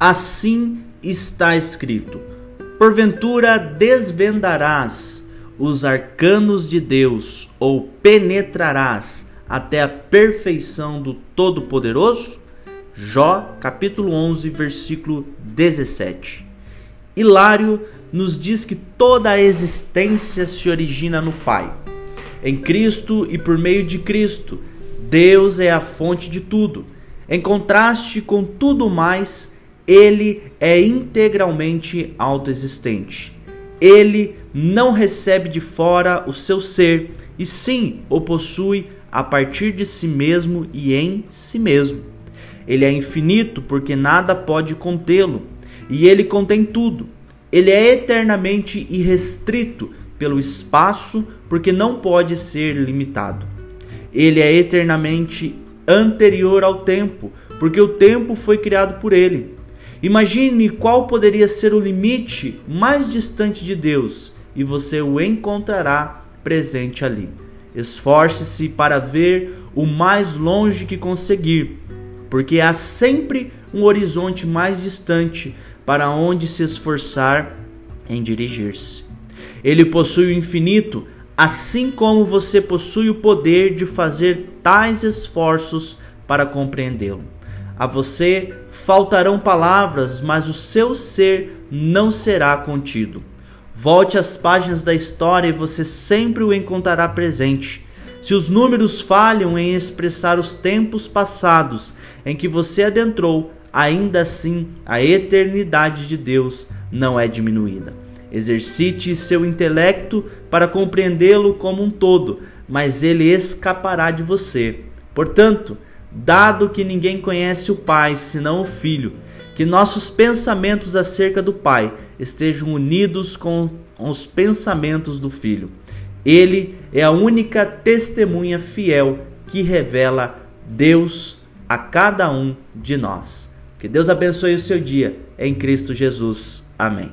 Assim está escrito: Porventura desvendarás os arcanos de Deus ou penetrarás até a perfeição do Todo-Poderoso? Jó, capítulo 11, versículo 17. Hilário nos diz que toda a existência se origina no Pai. Em Cristo e por meio de Cristo, Deus é a fonte de tudo. Em contraste com tudo mais, ele é integralmente autoexistente. Ele não recebe de fora o seu ser, e sim o possui a partir de si mesmo e em si mesmo. Ele é infinito porque nada pode contê-lo, e ele contém tudo. Ele é eternamente irrestrito pelo espaço porque não pode ser limitado. Ele é eternamente anterior ao tempo, porque o tempo foi criado por ele. Imagine qual poderia ser o limite mais distante de Deus e você o encontrará presente ali. Esforce-se para ver o mais longe que conseguir, porque há sempre um horizonte mais distante para onde se esforçar em dirigir-se. Ele possui o infinito, assim como você possui o poder de fazer tais esforços para compreendê-lo. A você faltarão palavras, mas o seu ser não será contido. Volte às páginas da história e você sempre o encontrará presente. Se os números falham em expressar os tempos passados em que você adentrou, ainda assim a eternidade de Deus não é diminuída. Exercite seu intelecto para compreendê-lo como um todo, mas ele escapará de você. Portanto, dado que ninguém conhece o Pai senão o Filho, que nossos pensamentos acerca do Pai estejam unidos com os pensamentos do Filho. Ele é a única testemunha fiel que revela Deus a cada um de nós. Que Deus abençoe o seu dia em Cristo Jesus. Amém.